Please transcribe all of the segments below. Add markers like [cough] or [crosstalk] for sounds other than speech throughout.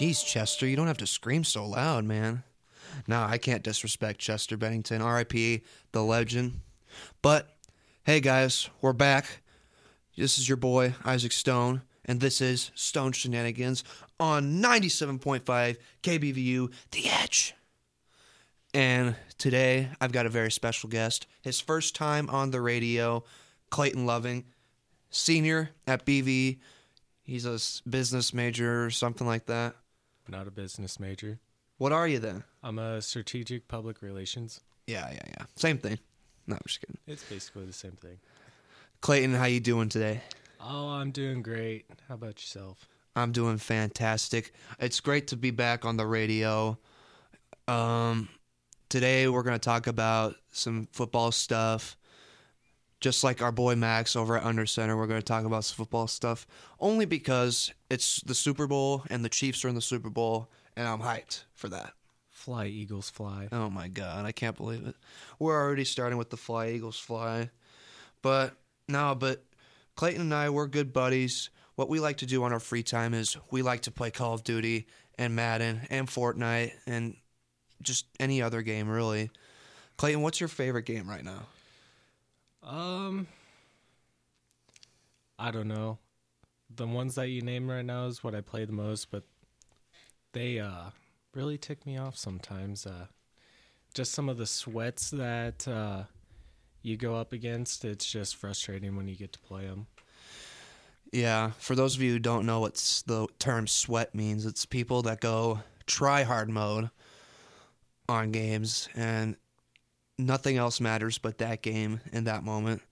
Jeez, Chester, you don't have to scream so loud, man. Nah, I can't disrespect Chester Bennington, RIP, the legend. But hey, guys, we're back. This is your boy, Isaac Stone, and this is Stone Shenanigans on 97.5 KBVU, The Edge. And today I've got a very special guest. His first time on the radio, Clayton Loving, senior at BV. He's a business major or something like that. Not a business major. What are you then? I'm a strategic public relations. Yeah, yeah, yeah. Same thing. No, I'm just kidding. It's basically the same thing. Clayton, how you doing today? Oh, I'm doing great. How about yourself? I'm doing fantastic. It's great to be back on the radio. Um, today we're going to talk about some football stuff. Just like our boy Max over at Under Center, we're going to talk about some football stuff only because it's the Super Bowl and the Chiefs are in the Super Bowl, and I'm hyped for that. Fly, Eagles, fly. Oh my god, I can't believe it. We're already starting with the Fly Eagles Fly. But no, but Clayton and I we're good buddies. What we like to do on our free time is we like to play Call of Duty and Madden and Fortnite and just any other game really. Clayton, what's your favorite game right now? Um, I don't know. The ones that you name right now is what I play the most, but they uh really tick me off sometimes. Uh, just some of the sweats that uh you go up against. It's just frustrating when you get to play them. Yeah, for those of you who don't know what the term sweat means, it's people that go try hard mode on games and nothing else matters but that game and that moment.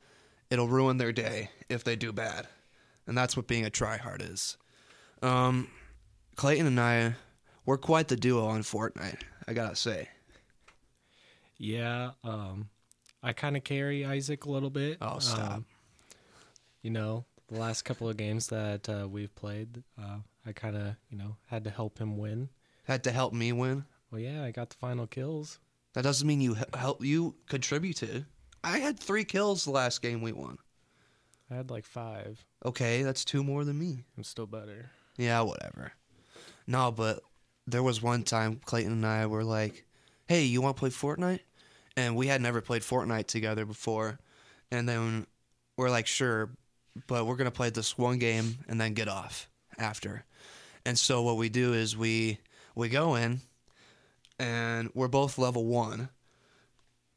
It'll ruin their day if they do bad. And that's what being a tryhard is. Um, Clayton and I, we're quite the duo on Fortnite, I gotta say. Yeah, um, I kind of carry Isaac a little bit. Oh, stop. Um, you know, the last couple of games that uh, we've played, uh, I kind of, you know, had to help him win. Had to help me win. Well, yeah, I got the final kills. That doesn't mean you help you contributed. I had three kills the last game we won. I had like five. Okay, that's two more than me. I'm still better. Yeah, whatever. No, but there was one time Clayton and I were like, "Hey, you want to play Fortnite?" And we had never played Fortnite together before. And then we're like, "Sure, but we're going to play this one game and then get off after." And so what we do is we we go in and we're both level 1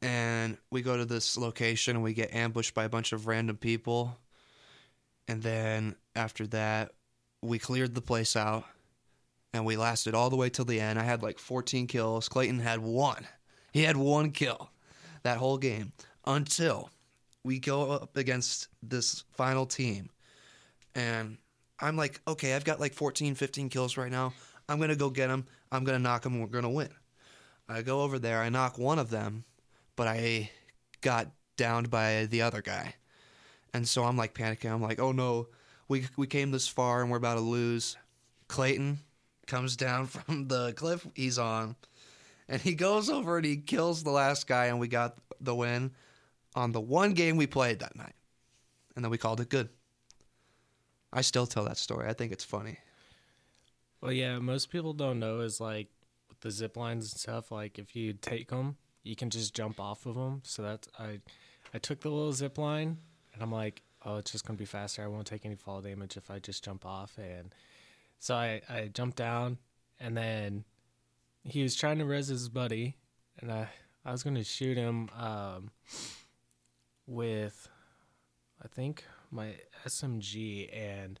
and we go to this location and we get ambushed by a bunch of random people. And then after that, we cleared the place out and we lasted all the way till the end. I had like 14 kills. Clayton had one. He had one kill that whole game until we go up against this final team. And I'm like, okay, I've got like 14, 15 kills right now. I'm going to go get him. I'm going to knock him. We're going to win. I go over there. I knock one of them, but I got downed by the other guy. And so I'm like panicking. I'm like, oh no, we we came this far and we're about to lose. Clayton comes down [laughs] from the cliff he's on, and he goes over and he kills the last guy, and we got the win on the one game we played that night, and then we called it good. I still tell that story. I think it's funny. Well, yeah, most people don't know is like the zip lines and stuff. Like if you take them, you can just jump off of them. So that's I, I took the little zip line, and I'm like, oh, it's just gonna be faster. I won't take any fall damage if I just jump off. And so I I jumped down, and then he was trying to res his buddy, and I I was gonna shoot him um with I think my SMG and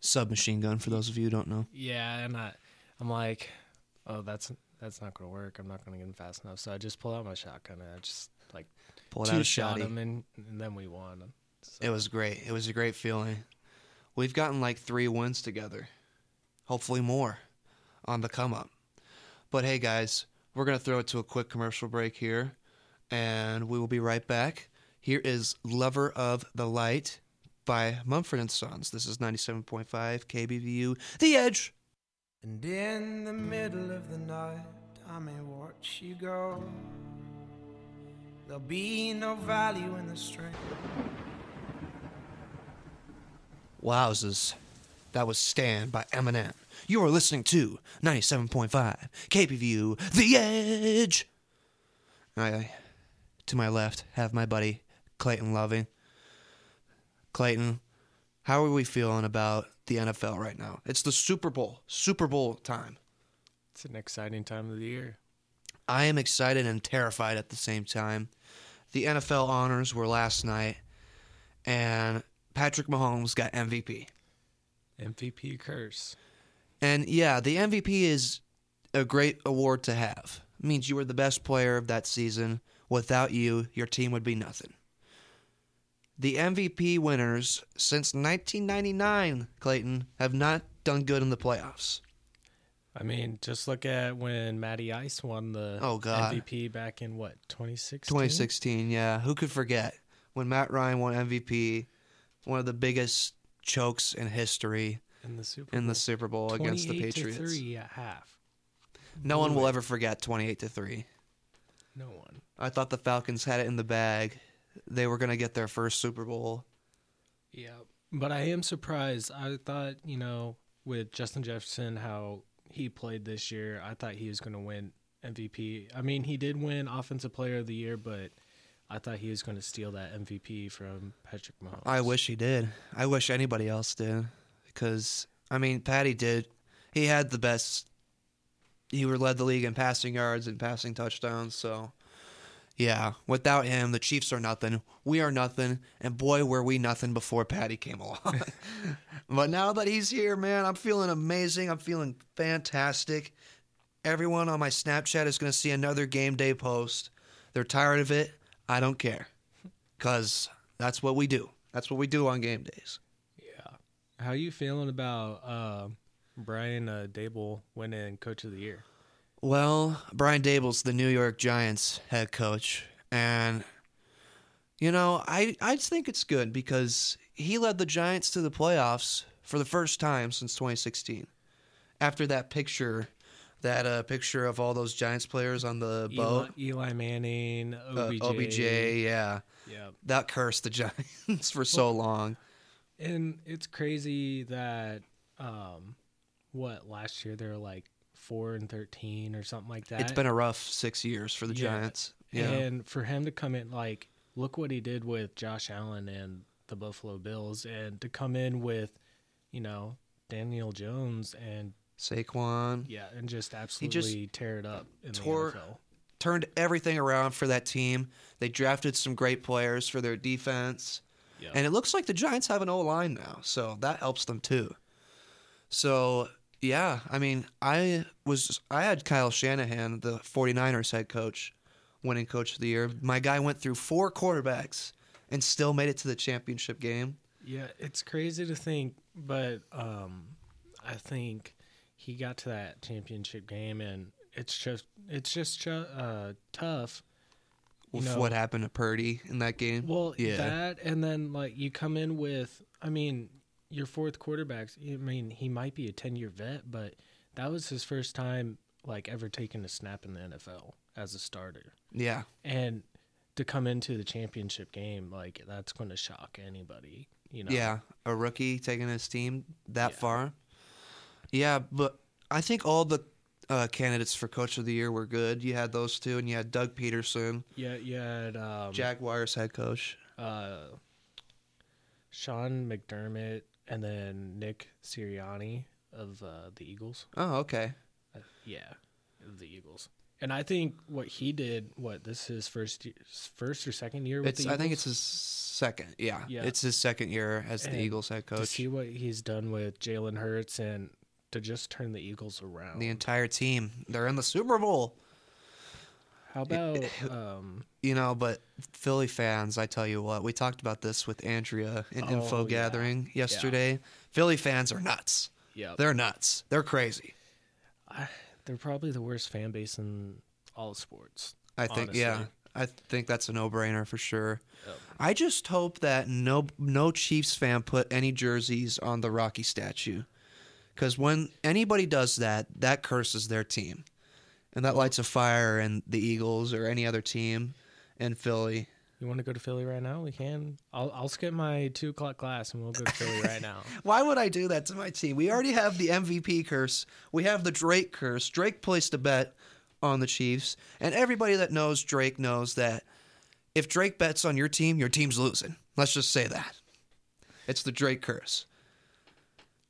Submachine gun for those of you who don't know. yeah, and I, I'm like, oh, that's that's not gonna work. I'm not gonna get him fast enough. So I just pulled out my shotgun and I just like Pull it out a shot him, and, and then we won. So, It was great. It was a great feeling. We've gotten like three wins together. Hopefully more on the come up. But hey, guys, we're going to throw it to a quick commercial break here, and we will be right back. Here is Lover of the Light by Mumford and Sons. This is 97.5 KBVU, The Edge. And in the middle of the night, I may watch you go. There'll be no value in the strength. Wowzers. That was Stan by Eminem. You're listening to 97.5 KBVU The Edge. I, to my left, have my buddy Clayton Loving. Clayton, how are we feeling about the NFL right now? It's the Super Bowl, Super Bowl time. It's an exciting time of the year. I am excited and terrified at the same time. The NFL honors were last night, and Patrick Mahomes got MVP. MVP curse. And yeah, the MVP is a great award to have. It means you were the best player of that season. Without you, your team would be nothing. The MVP winners since 1999, Clayton, have not done good in the playoffs. I mean, just look at when Matty Ice won the Oh, God. MVP back in what 2016. 2016, yeah. Who could forget when Matt Ryan won MVP, one of the biggest chokes in history in the Super in the Bowl. Super Bowl against the 28 to Patriots. three at half. No one will ever forget 28 to 3. No one. I thought the Falcons had it in the bag. They were going to get their first Super Bowl. Yeah, but I am surprised. I thought you know with Justin Jefferson how he played this year, I thought he was going to win MVP. I mean, he did win Offensive Player of the Year, but I thought he was going to steal that MVP from Patrick Mahomes. I wish he did. I wish anybody else did. Because, I mean, Patty did. He had the best. He led the league in passing yards and passing touchdowns. So, yeah, without him, the Chiefs are nothing. We are nothing. And boy, were we nothing before Patty came along. [laughs] but now that he's here, man, I'm feeling amazing. I'm feeling fantastic. Everyone on my Snapchat is going to see another game day post. They're tired of it. I don't care. Because that's what we do. That's what we do on game days. Yeah. How you feeling about uh, Brian uh, Daboll winning Coach of the Year? Well, Brian Daboll's the New York Giants head coach, and you know, I I just think it's good because he led the Giants to the playoffs for the first time since 2016. After that picture, that uh, picture of all those Giants players on the Eli, boat, Eli Manning, uh, OBJ. OBJ, yeah, Yeah. that cursed the [laughs] Giants for so long. And it's crazy that um what last year they were like four and thirteen or something like that. It's been a rough six years for the Yeah. Giants. Yeah, And for him to come in like look what he did with Josh Allen and the Buffalo Bills and to come in with, you know, Daniel Jones and Saquon. yeah, and just just absolutely tear it up in tore- the NFL. turned everything around for that team. They drafted some great players for their defense. Yeah. And it looks like the Giants have an O line now, so that helps them too. So, yeah, I mean, I was I had Kyle Shanahan, the 49ers head coach, winning coach of the year. My guy went through four quarterbacks and still made it to the championship game. Yeah, it's crazy to think, but um, I think he got to that championship game, and it's just it's just uh, tough. With know, what happened to Purdy in that game. well, yeah. that and then like you come in with, I mean, your fourth quarterback. I mean, he might be a ten year vet, but that was his first time like ever taking a snap in the NFL as a starter, yeah. and to come into the championship game like that's going to shock anybody. You know, Yeah, a rookie taking his team that Yeah. far. Yeah, but I think all the uh, candidates for coach of the year were good. You had those two, and you had Doug Pederson, Yeah, you had um, Jaguars head coach. uh, Sean McDermott and then Nick Sirianni of uh, the Eagles. Oh, okay. Uh, yeah, of the Eagles. And I think what he did, what this is his first year, first or second year with It's I think it's his second. Yeah, Yeah. it's his second year as the Eagles head coach. to see what he's done with Jalen Hurts and to just turn the Eagles around. The entire team, they're in the Super Bowl. How about um, You know, but Philly fans, I tell you what, we talked about this with Andrea in Oh, info yeah. gathering yesterday. Philly fans are nuts. yeah, They're nuts. They're crazy. I, they're probably the worst fan base in all sports. I think yeah. I think that's a no-brainer for sure. Yep. I just hope that no no Chiefs fan put any jerseys on the Rocky statue. Cuz when anybody does that, that curses their team. And that lights a fire in the Eagles or any other team in Philly. You want to go to Philly right now? We can. I'll I'll skip my two o'clock class and we'll go to Philly right now. [laughs] Why would I do that to my team? We already have the MVP curse. We have the Drake curse. Drake placed a bet on the Chiefs, and everybody that knows Drake knows that if Drake bets on your team, your team's losing. Let's just say that. It's the Drake curse.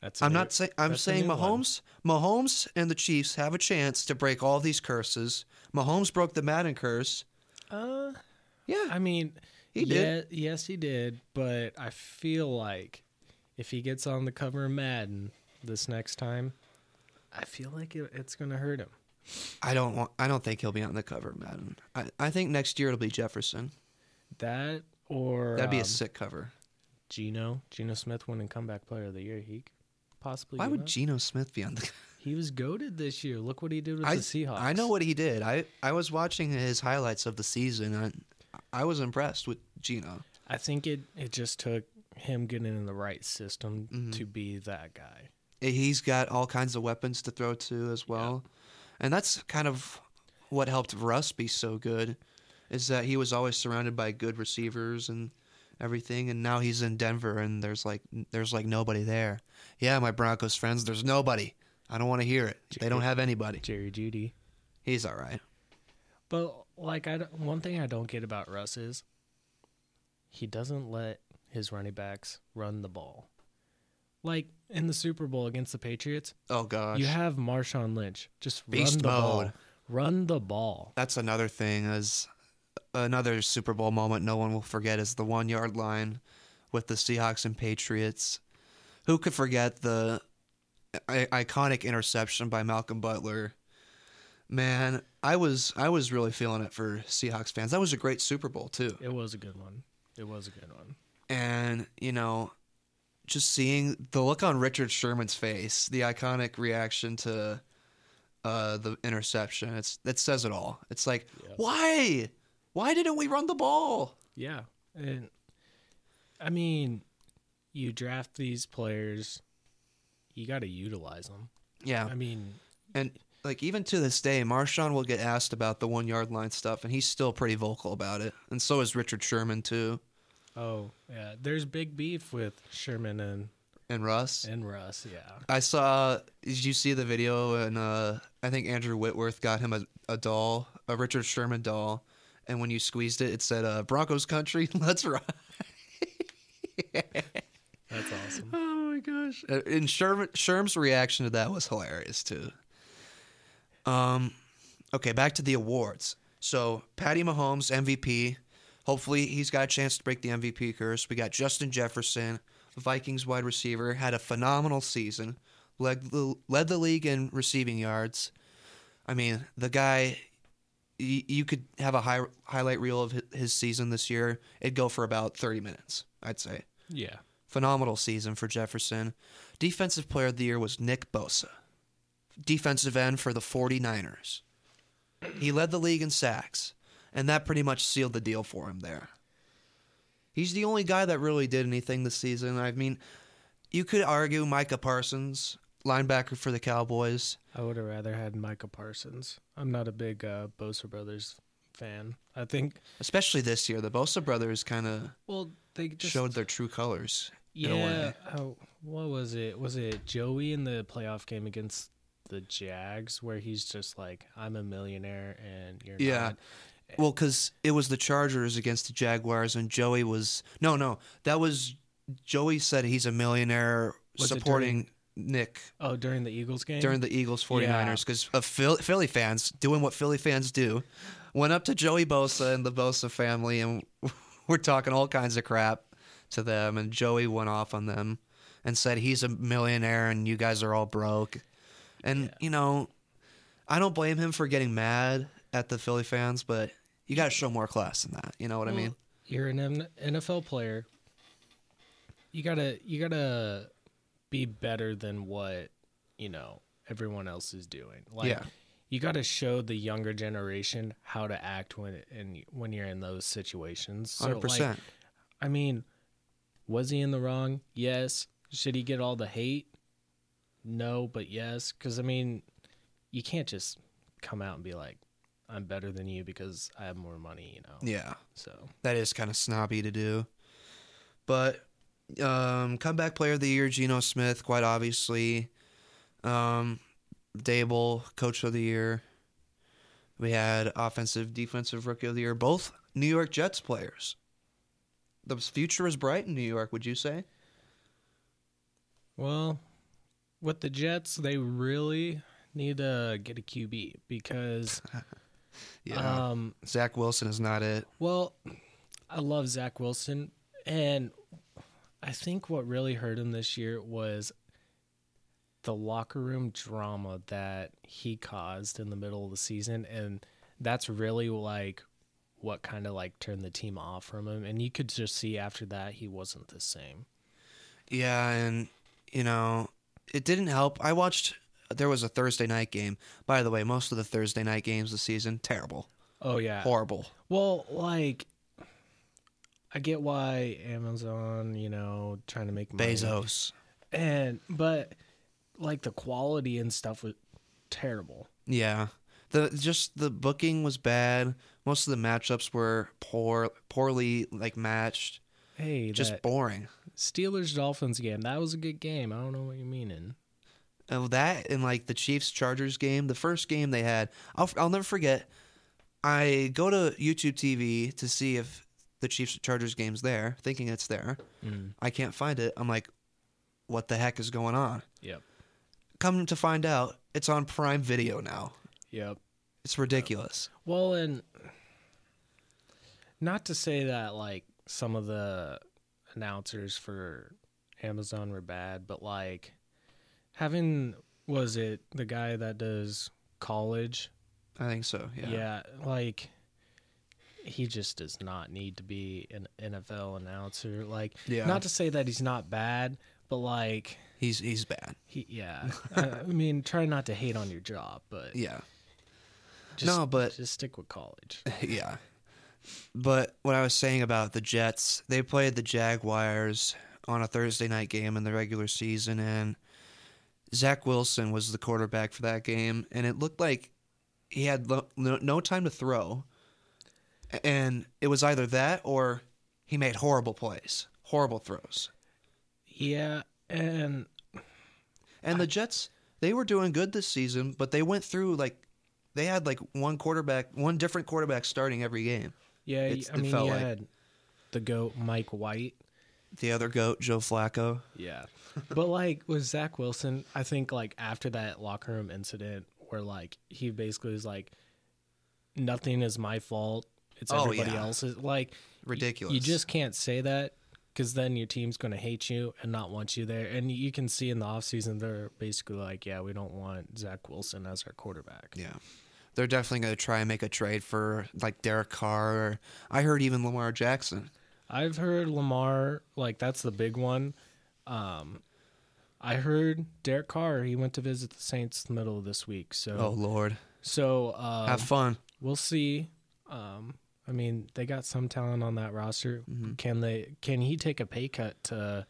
That's. a I'm not saying I'm that's saying new one. Mahomes, Mahomes and the Chiefs have a chance to break all these curses. Mahomes broke the Madden curse. Uh, Yeah, I mean, He did. yeah, Yes, he did. But I feel like if he gets on the cover of Madden this next time, I feel like it, it's gonna hurt him. I don't want. I don't think he'll be on the cover of Madden. I, I think next year it'll be Jefferson. That or That'd be a um, sick cover. Geno Geno Smith winning comeback player of the year. He could possibly. Why would up. Geno Smith be on the? [laughs] he was goaded this year? Look what he did with I the Seahawks. I know what he did. I I was watching his highlights of the season. and I was impressed with Geno. I think it it just took him getting in the right system Mhm. to be that guy. He's got all kinds of weapons to throw to as well, and that's kind of what helped Russ be so good. Is that he was always surrounded by good receivers and everything, and now he's in Denver and there's like there's like nobody there. Yeah, my Broncos friends, there's nobody. I don't want to hear it. They don't have anybody. Jerry Jeudy. He's all right. But like I one thing I don't get about Russ is he doesn't let his running backs run the ball. Like in the Super Bowl against the Patriots, Oh gosh, you have Marshawn Lynch just Beast run the ball. Run the ball. that's another thing is another Super Bowl moment no one will forget is the one yard line with the Seahawks and Patriots. Who could forget the I- iconic interception by Malcolm Butler? Man, I was I was really feeling it for Seahawks fans. That was a great Super Bowl too. It was a good one. It was a good one. And, you know, just seeing the look on Richard Sherman's face, the iconic reaction to uh, the interception, it's it says it all. It's like, Yeah. why? Why didn't we run the ball? Yeah. And I mean, you draft these players, you got to utilize them. Yeah. I mean, And like even to this day, Marshawn will get asked about the one yard line stuff and he's still pretty vocal about it. And so is Richard Sherman too. oh, yeah, there's big beef with Sherman and And Russ. and Russ, yeah. I saw. Did you see the video? And uh, I think Andrew Whitworth got him a, a doll, a Richard Sherman doll, and when you squeezed it, it said uh, "Broncos country, [laughs] let's ride." That's awesome. [laughs] oh my gosh! Uh, And Sherman, Sherm's reaction to that was hilarious too. Um, okay, back to the awards. So Patty Mahomes MVP. Hopefully, he's got a chance to break the MVP curse. We got Justin Jefferson, Vikings wide receiver, had a phenomenal season, led the, led the league in receiving yards. I mean, the guy, you could have a high, highlight reel of his season this year. It'd go for about 30 minutes, I'd say. Yeah. Phenomenal season for Jefferson. Defensive player of the year was Nick Bosa, defensive end for the 49ers. He led the league in sacks, and that pretty much sealed the deal for him there. He's the only guy that really did anything this season. I mean, you could argue Micah Parsons, linebacker for the Cowboys. I would have rather had Micah Parsons. I'm not a big uh, Bosa Brothers fan. I think, Especially this year, the Bosa brothers kind of well, they just showed their true colors. Yeah. Oh, what was it? Was it Joey in the playoff game against the Jags where he's just like, "I'm a millionaire and you're Yeah. not." Well, because it was the Chargers against the Jaguars, and Joey was no, no. That was Joey said he's a millionaire Was supporting Nick Oh, during the Eagles game. during the Eagles 49ers because of Phil, Philly fans doing what Philly fans do. Went up to Joey Bosa and the Bosa family, and [laughs] we're talking all kinds of crap to them. And Joey went off on them and said he's a millionaire and you guys are all broke. And Yeah. you know, I don't blame him for getting mad at the Philly fans, but you got to show more class than that. You know what I mean? You're an NFL player. You gotta you gotta be better than what you know everyone else is doing. Like, Yeah. you got to show the younger generation how to act when and when you're in those situations. So, Hundred like, percent. I mean, was he in the wrong? Yes. Should he get all the hate? No, but yes. Because, I mean, you can't just come out and be like, I'm better than you because I have more money, you know. Yeah, So that is kind of snobby to do. But um, comeback player of the year, Geno Smith, quite obviously. Um, Daboll, coach of the year. We had offensive, defensive rookie of the year, both New York Jets players. The future is bright in New York, would you say? well, with the Jets, they really need to get a QB because [laughs] yeah. um Zach Wilson is not it. Well, I love Zach Wilson, and I think what really hurt him this year was the locker room drama that he caused in the middle of the season, and that's really like what kind of like turned the team off from him. And you could just see after that he wasn't the same. Yeah, and you know, it didn't help. I watched. There was a Thursday night game. By the way, most of the Thursday night games this season terrible, Oh yeah. horrible. Well, like. I get why Amazon, you know, trying to make money. Bezos. and but like the quality and stuff was terrible. Yeah, the just the booking was bad. Most of the matchups were poor, poorly like matched. Hey, Just boring. Steelers Dolphins game that was a good game. I don't know what you're meaning. And that and like the Chiefs Chargers game, the first game they had, I'll I'll never forget. I go to YouTube TV to see if the Chiefs Chargers game's there, thinking it's there. Mm. I can't find it. I'm like, what the heck is going on? Yep. Come to find out, it's on Prime Video now. Yep. It's ridiculous. Well, and not to say that like some of the announcers for Amazon were bad, but like having was it the guy that does college? I think so. Yeah. yeah like he just does not need to be an NFL announcer. Like, Yeah. not to say that he's not bad, but like He's he's bad. he, yeah. I, I mean, try not to hate on your job, but Yeah. just, No, but- just stick with college. [laughs] yeah. But what I was saying about the Jets, they played the Jaguars on a Thursday night game in the regular season, and Zach Wilson was the quarterback for that game, and it looked like he had lo- no, no time to throw, and it was either that or he made horrible plays, horrible throws. Yeah, and And the Jets, they were doing good this season, but they went through like they had like one quarterback, one different quarterback starting every game. yeah, It's- I mean, you like- had the goat Mike White. The other goat, Joe Flacco. Yeah, but like with Zach Wilson, I think like after that locker room incident where like he basically was like, nothing is my fault. It's Oh, everybody yeah. else's. Like Ridiculous. You just can't say that because then your team's going to hate you and not want you there. And you can see in the offseason, they're basically like, yeah, we don't want Zach Wilson as our quarterback. Yeah. They're definitely going to try and make a trade for like Derek Carr. Or, I heard even Lamar Jackson. I've heard Lamar, like, that's the big one. Um, I heard Derek Carr, he went to visit the Saints the middle of this week. So, Oh Lord, so um, have fun. we'll see. Um, I mean, they got some talent on that roster. Can they? Can he take a pay cut to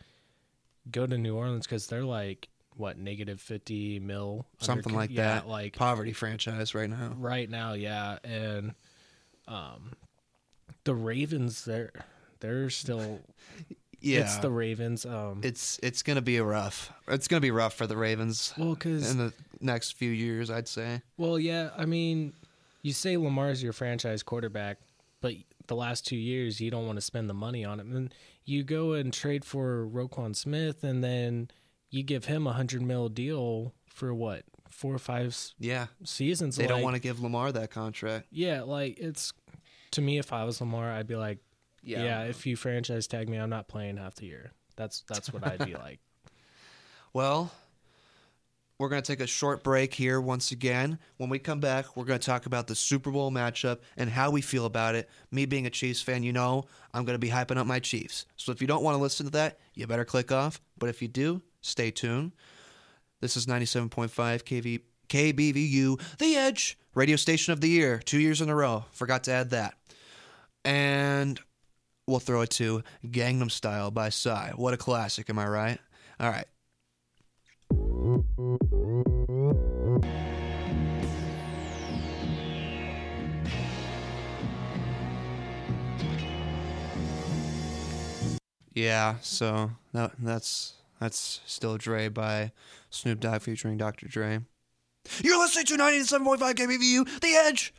go to New Orleans because they're like what negative fifty mil, Something co- like yeah, that. Like Poverty franchise right now. right now, yeah. And um, the Ravens, they're they're still. [laughs] Yeah, It's the Ravens. Um, it's it's going to be a rough. It's going to be rough for the Ravens well, because in the next few years. I'd say. Well, yeah, I mean, you say Lamar's your franchise quarterback, but the last two years you don't want to spend the money on him. And you go and trade for Roquan Smith, and then you give him a hundred mil deal for what four or five Yeah, seasons. they don't want to give Lamar that contract. Yeah, like it's to me. If I was Lamar, I'd be like, yeah, yeah, if you franchise tag me, I'm not playing half the year. That's that's what I'd be [laughs] like. Well, we're going to take a short break here once again. When we come back, we're going to talk about the Super Bowl matchup and how we feel about it. Me being a Chiefs fan, you know, I'm going to be hyping up my Chiefs. So if you don't want to listen to that, you better click off. But if you do, stay tuned. This is 97.5 KV, KBVU, The Edge, radio station of the year, two years in a row. Forgot to add that. And we'll throw it to Gangnam Style by Psy. What a classic, am I right? All right. Yeah, so that that's that's still Dre by Snoop Dogg featuring Dr. Dre. You're listening to 97.5 KBVU, The Edge.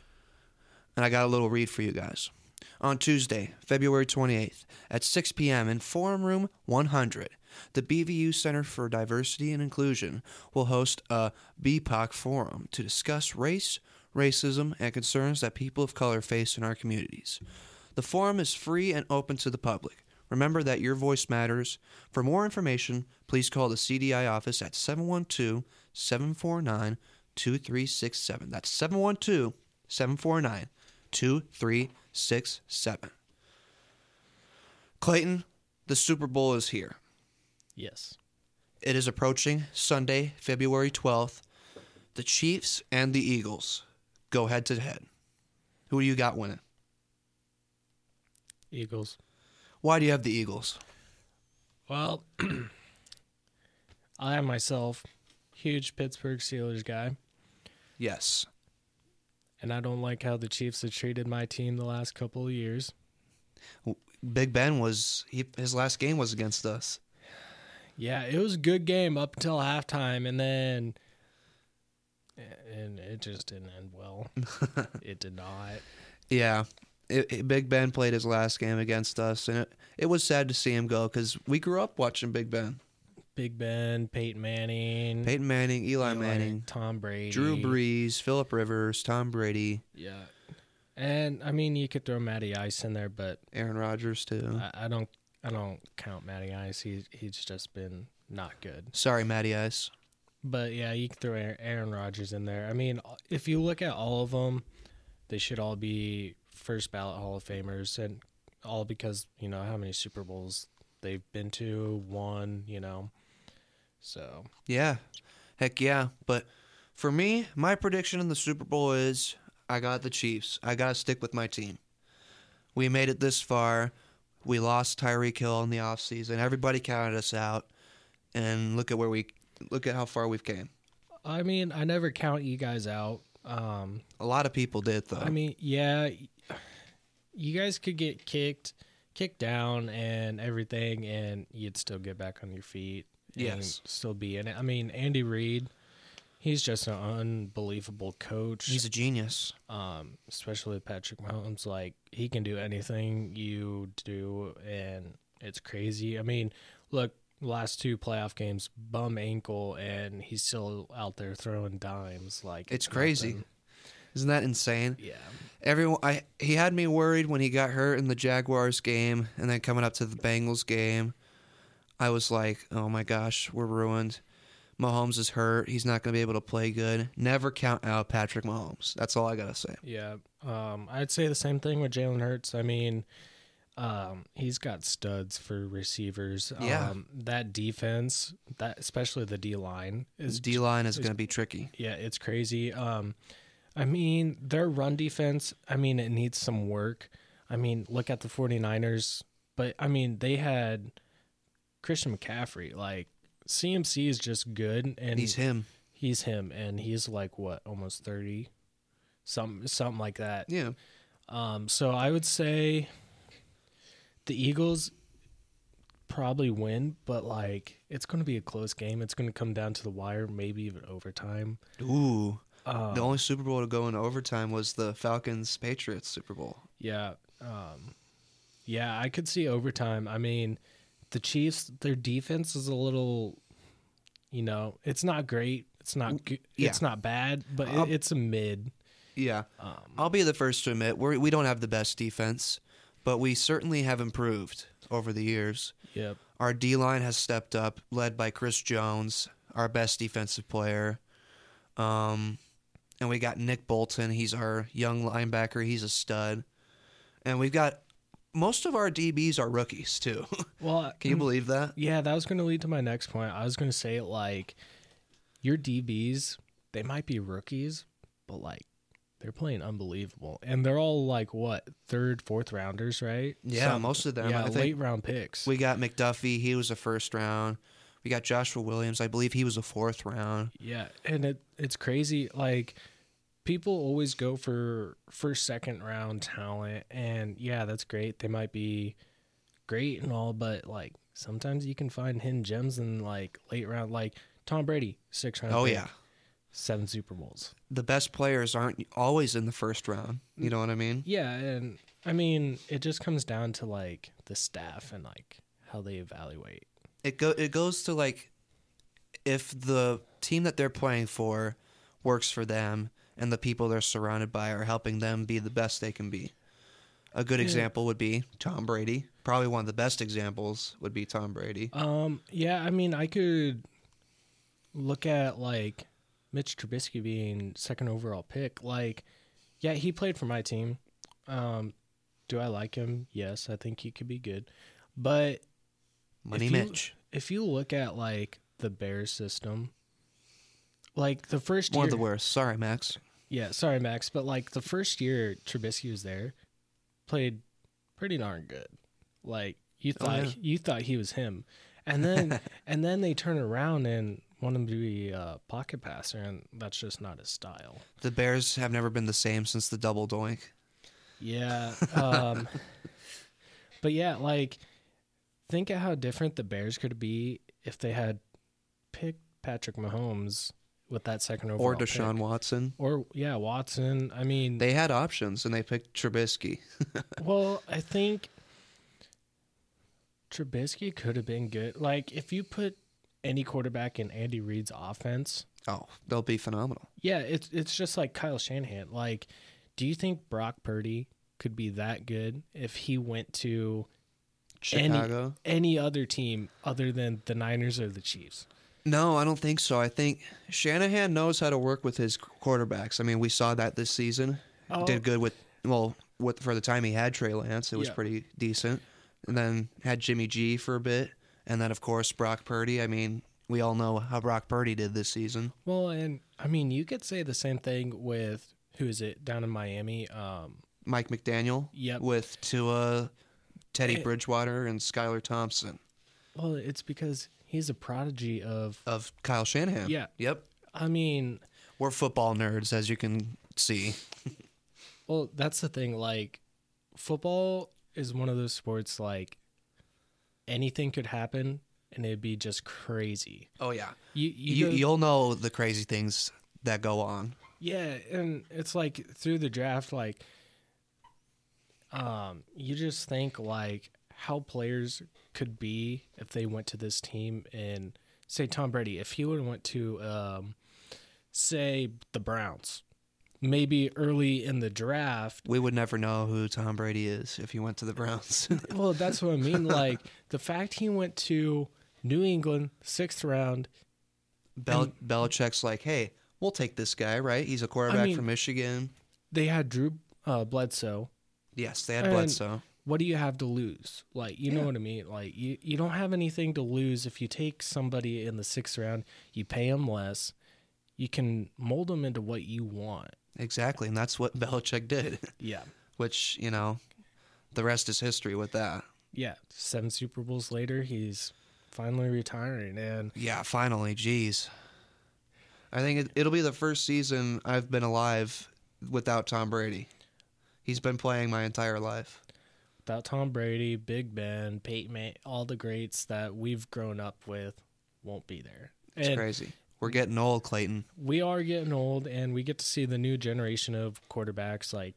And I got a little read for you guys. On Tuesday, February 28th, at 6 p.m. in Forum Room 100, the BVU Center for Diversity and Inclusion will host a BPOC forum to discuss race, racism, and concerns that people of color face in our communities. The forum is free and open to the public. Remember that your voice matters. For more information, please call the CDI office at 712 749 2367. That's 712 749 2367. Clayton, the Super Bowl is here. Yes. It is approaching Sunday, February 12th. The Chiefs and the Eagles go head to head. Who do you got winning? Eagles. Why do you have the Eagles? Well, [clears throat] I am myself huge Pittsburgh Steelers guy, Yes. and I don't like how the Chiefs have treated my team the last couple of years. Big Ben was he, his last game was against us. Yeah, it was a good game up until halftime, and then and it just didn't end well. [laughs] it did not. Yeah. It, it- Big Ben played his last game against us, and it, it was sad to see him go because we grew up watching Big Ben. Big Ben, Peyton Manning, Peyton Manning, Eli, Eli, Manning, Tom Brady, Drew Brees, Philip Rivers, Tom Brady, Yeah, and I mean you could throw Matty Ice in there, but Aaron Rodgers too. I, I don't. I don't count Matty Ice. He he's just been not good. Sorry, Matty Ice. But yeah, you can throw Aaron- Aaron Rodgers in there. I mean, if you look at all of them, they should all be first ballot Hall of Famers, and all because you know how many Super Bowls they've been to, won. You know, so Yeah. Heck yeah. But for me, my prediction in the Super Bowl is I got the Chiefs. I got to stick with my team. We made it this far. We lost Tyreek Hill in the offseason. Everybody counted us out. And look at where we look at how far we've came. I mean, I never count you guys out. Um, A lot of people did though. I mean, yeah, you guys could get kicked, kicked down, and everything, and you'd still get back on your feet. and Yes. still be in it. I mean, Andy Reid, he's just an unbelievable coach. he's a genius. um, especially Patrick Mahomes. Like he can do anything you do, and it's crazy. I mean, look, last two playoff games, bum ankle, and he's still out there throwing dimes. Like It's crazy. Isn't that insane? Yeah. Everyone, I he had me worried when he got hurt in the Jaguars game, and then coming up to the Bengals game, I was like, "Oh my gosh, we're ruined." Mahomes is hurt; he's not going to be able to play good. Never count out Patrick Mahomes. That's all I gotta say. Yeah, um, I'd say the same thing with Jalen Hurts. I mean, um, he's got studs for receivers. Yeah. um, that defense, that especially the D line His is D line is is- going to be tricky. yeah, it's crazy. Um, I mean, their run defense. I mean, it needs some work. I mean, look at the 49ers. But I mean, they had Christian McCaffrey. Like CMC is just good, and He's him. he's him, and he's like what, almost 30, some something like that. Yeah, Um, so I would say the Eagles probably win, but like it's going to be a close game. It's going to come down to the wire, maybe even overtime. ooh. Um, the only Super Bowl to go into overtime was the Falcons Patriots Super Bowl. yeah, um, yeah, I could see overtime. I mean, the Chiefs, their defense is a little, you know, it's not great. It's not. Good, yeah. It's not bad, but it, it's a mid. Yeah, Um, I'll be the first to admit we we don't have the best defense, but we certainly have improved over the years. yep. Our D line has stepped up, led by Chris Jones, our best defensive player. Um, and we got Nick Bolton. He's our young linebacker. He's a stud. And we've got most of our DBs are rookies too. [laughs] Well, Can you mm, believe that? Yeah, that was going to lead to my next point. I was going to say like your DBs, they might be rookies, but like they're playing unbelievable, and they're all like what third, fourth rounders, right? Yeah, most of them. Yeah, I late round picks. we got McDuffie. He was a first round. We got Joshua Williams. I believe he was a fourth round. yeah, and it it's crazy. Like people always go for first, second round talent, and yeah, that's great. They might be great and all, but like sometimes you can find hidden gems in like late round, like Tom Brady, six round. Oh pick, yeah. seven Super Bowls. The best players aren't always in the first round. You know what I mean? Yeah, and I mean it just comes down to like the staff and like how they evaluate. It go it goes to like if the team that they're playing for works for them and the people they're surrounded by are helping them be the best they can be. A good Yeah. example would be Tom Brady. Probably one of the best examples would be Tom Brady. Um, yeah, I mean, I could look at like Mitch Trubisky being second overall pick. Like, yeah, he played for my team. Um, do I like him? Yes, I think he could be good. But Money if you- if you look at like the Bears system, like the first One year, of the worst. Sorry, Max. yeah, sorry Max, but like the first year Trubisky was there, played pretty darn good. Like you Oh, thought yeah. you thought he was him, and then [laughs] and then they turn around and want him to be a pocket passer, and that's just not his style. The Bears have never been the same since the double doink. Yeah, um, [laughs] but yeah, like think of how different the Bears could be if they had picked Patrick Mahomes with that second overall Or Deshaun pick. Watson. or yeah Watson. I mean, They had options and they picked Trubisky. [laughs] Well, I think Trubisky could have been good. Like if you put any quarterback in Andy Reid's offense, Oh, they'll be phenomenal. yeah, it's it's just like Kyle Shanahan. Like, do you think Brock Purdy could be that good if he went to Chicago. any other team other than the Niners or the Chiefs? No, I don't think so. I think Shanahan knows how to work with his quarterbacks. I mean, we saw that this season. Oh. Did good with well, with for the time he had Trey Lance, it was Yeah. pretty decent. And then had Jimmy G for a bit, and then of course Brock Purdy. I mean, we all know how Brock Purdy did this season. Well, and I mean, you could say the same thing with who is it down in Miami? Um, Mike McDaniel Yep. with Tua, Teddy Eh. Bridgewater, and Skylar Thompson well, it's because he's a prodigy of. of Kyle Shanahan. Yeah. Yep. I mean, We're football nerds, as you can see. [laughs] Well, that's the thing. Like, football is one of those sports. Like, anything could happen, and it'd be just crazy. Oh yeah. You, you, You, you'll know the crazy things that go on. yeah, and it's like through the draft, like, um, you just think like how players could be if they went to this team and say Tom Brady, if he would have went to, um, say the Browns, maybe early in the draft. We would never know who Tom Brady is if he went to the Browns. [laughs] Well, that's what I mean. Like the fact he went to New England, sixth round. Bel- Belichick's like, hey, we'll take this guy, right? He's a quarterback mean- from Michigan. They had Drew uh, Bledsoe. Yes, they had And- Bledsoe. What do you have to lose? Like you know what I mean. Like you, you don't have anything to lose if you take somebody in the sixth round. You pay them less. You can mold them into what you want. Exactly, and that's what [laughs] Belichick did. Yeah, [laughs] Which you know, the rest is history with that. yeah. Seven Super Bowls later, he's finally retiring, and Yeah, finally, jeez. I think it, it'll be the first season I've been alive without Tom Brady. He's been playing my entire life. without Tom Brady, Big Ben, Peyton, Manning, all the greats that we've grown up with won't be there. It's And crazy. We're getting old, Clayton. we are getting old, and we get to see the new generation of quarterbacks like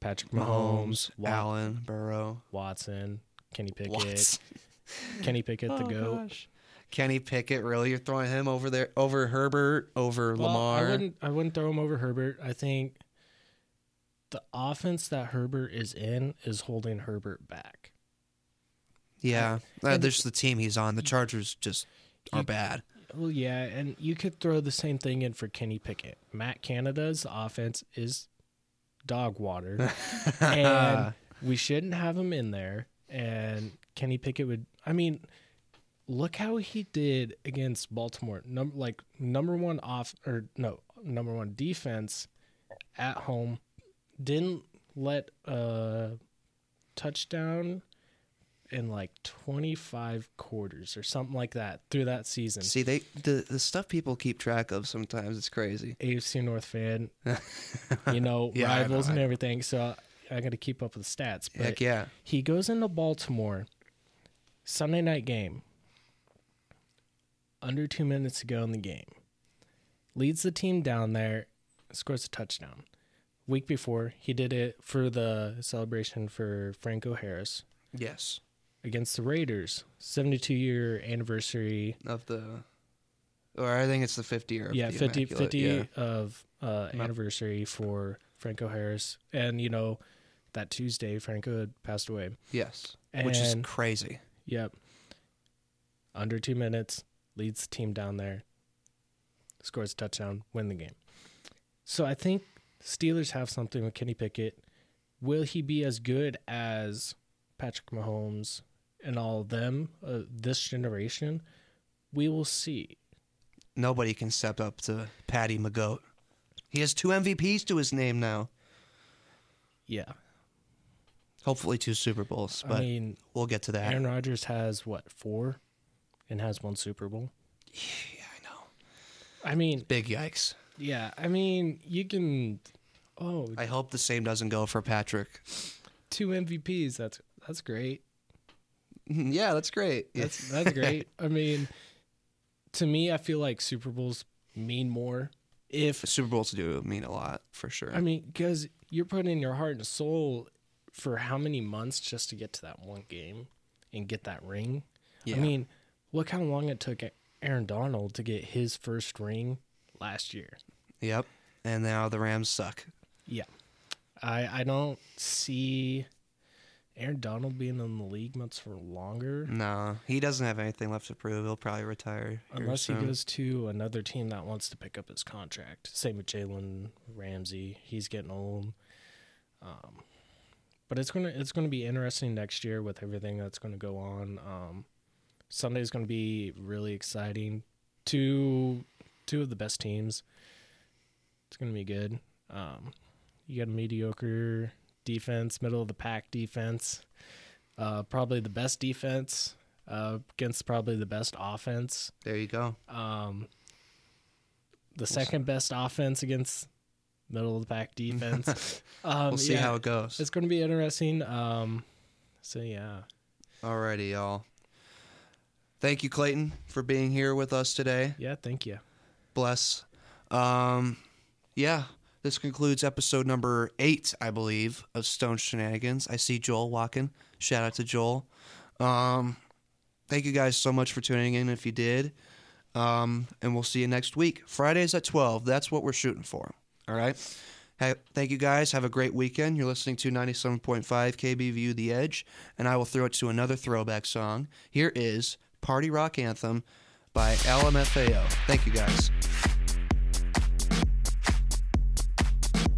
Patrick Mahomes, Mahomes, Wa- Allen, Burrow, Watson, Kenny Pickett, Watts. [laughs] Kenny Pickett, the Oh, goat. gosh. Kenny Pickett, really? You're throwing him over there over Herbert, over Well, Lamar? I wouldn't. I wouldn't throw him over Herbert. I think the offense that Herbert is in is holding Herbert back. yeah, uh, there's the team he's on. The Chargers just are You- bad. Well, yeah, and you could throw the same thing in for Kenny Pickett. Matt Canada's offense is dog water, [laughs] and we shouldn't have him in there. And Kenny Pickett would. I mean, look how he did against Baltimore. Number like number one off or no number one defense at home. Didn't let a touchdown in like 25 quarters or something like that through that season. See, they the the stuff people keep track of sometimes it's crazy. AFC North fan, [laughs] you know, Yeah, I know, rivals and everything. So I got to keep up with the stats. But Heck yeah. he goes into Baltimore, Sunday night game. Under two minutes to go in the game, leads the team down there, scores a touchdown. Week before, he did it for the celebration for Franco Harris Yes. against the Raiders, 72 year anniversary. Of the, or I think it's the 50 year. Of yeah, the 50, 50 yeah. of uh, anniversary for Franco Harris. And, you know, that Tuesday, Franco had passed away. Yes. Which is crazy. Yep. Under two minutes, leads the team down there, scores a touchdown, win the game. So I think Steelers have something with Kenny Pickett. Will he be as good as Patrick Mahomes and all of them uh, this generation? We will see. Nobody can step up to Patty McGoat. He has two MVPs to his name now. Yeah. Hopefully two Super Bowls, but I mean, we'll get to that. Aaron Rodgers has what, four? And has one Super Bowl? yeah, I know. I mean, Big yikes. Yeah, I mean, you can. Oh, I hope the same doesn't go for Patrick. two MVPs. That's that's great. [laughs] yeah, that's great. That's that's great. [laughs] I mean, to me, I feel like Super Bowls mean more. If Super Bowls do mean a lot for sure. I mean, because you're putting your heart and soul for how many months just to get to that one game and get that ring. yeah. I mean, look how long it took Aaron Donald to get his first ring last year. Yep. And now the Rams suck. Yeah, I I don't see Aaron Donald being in the league much for longer. No, he doesn't have anything left to prove. He'll probably retire. Unless he goes to another team that wants to pick up his contract. Same with Jalen Ramsey. He's getting old. Um, but it's gonna it's gonna be interesting next year with everything that's gonna go on. Um, Sunday's gonna be really exciting. Two two of the best teams. It's gonna be good. Um, you got a mediocre defense, middle of the pack defense. Uh, probably the best defense uh, against probably the best offense. There you go. Um, the second best offense against middle of the pack [laughs] defense. um, we'll see yeah, how it goes. It's going to be interesting. Um, so yeah, Alrighty, y'all. Thank you, Clayton, for being here with us today. yeah. Thank you. Bless. Um, yeah, this concludes episode number eight, I believe, of Stone Shenanigans. I see Joel walking. Shout out to Joel. Um, thank you guys so much for tuning in. If you did, um, and we'll see you next week. Fridays at twelve. That's what we're shooting for. All right. Hey, thank you guys. Have a great weekend. You're listening to 97.5 KBVU The Edge, and I will throw it to another throwback song. Here is Party Rock Anthem by LMFAO. Thank you guys.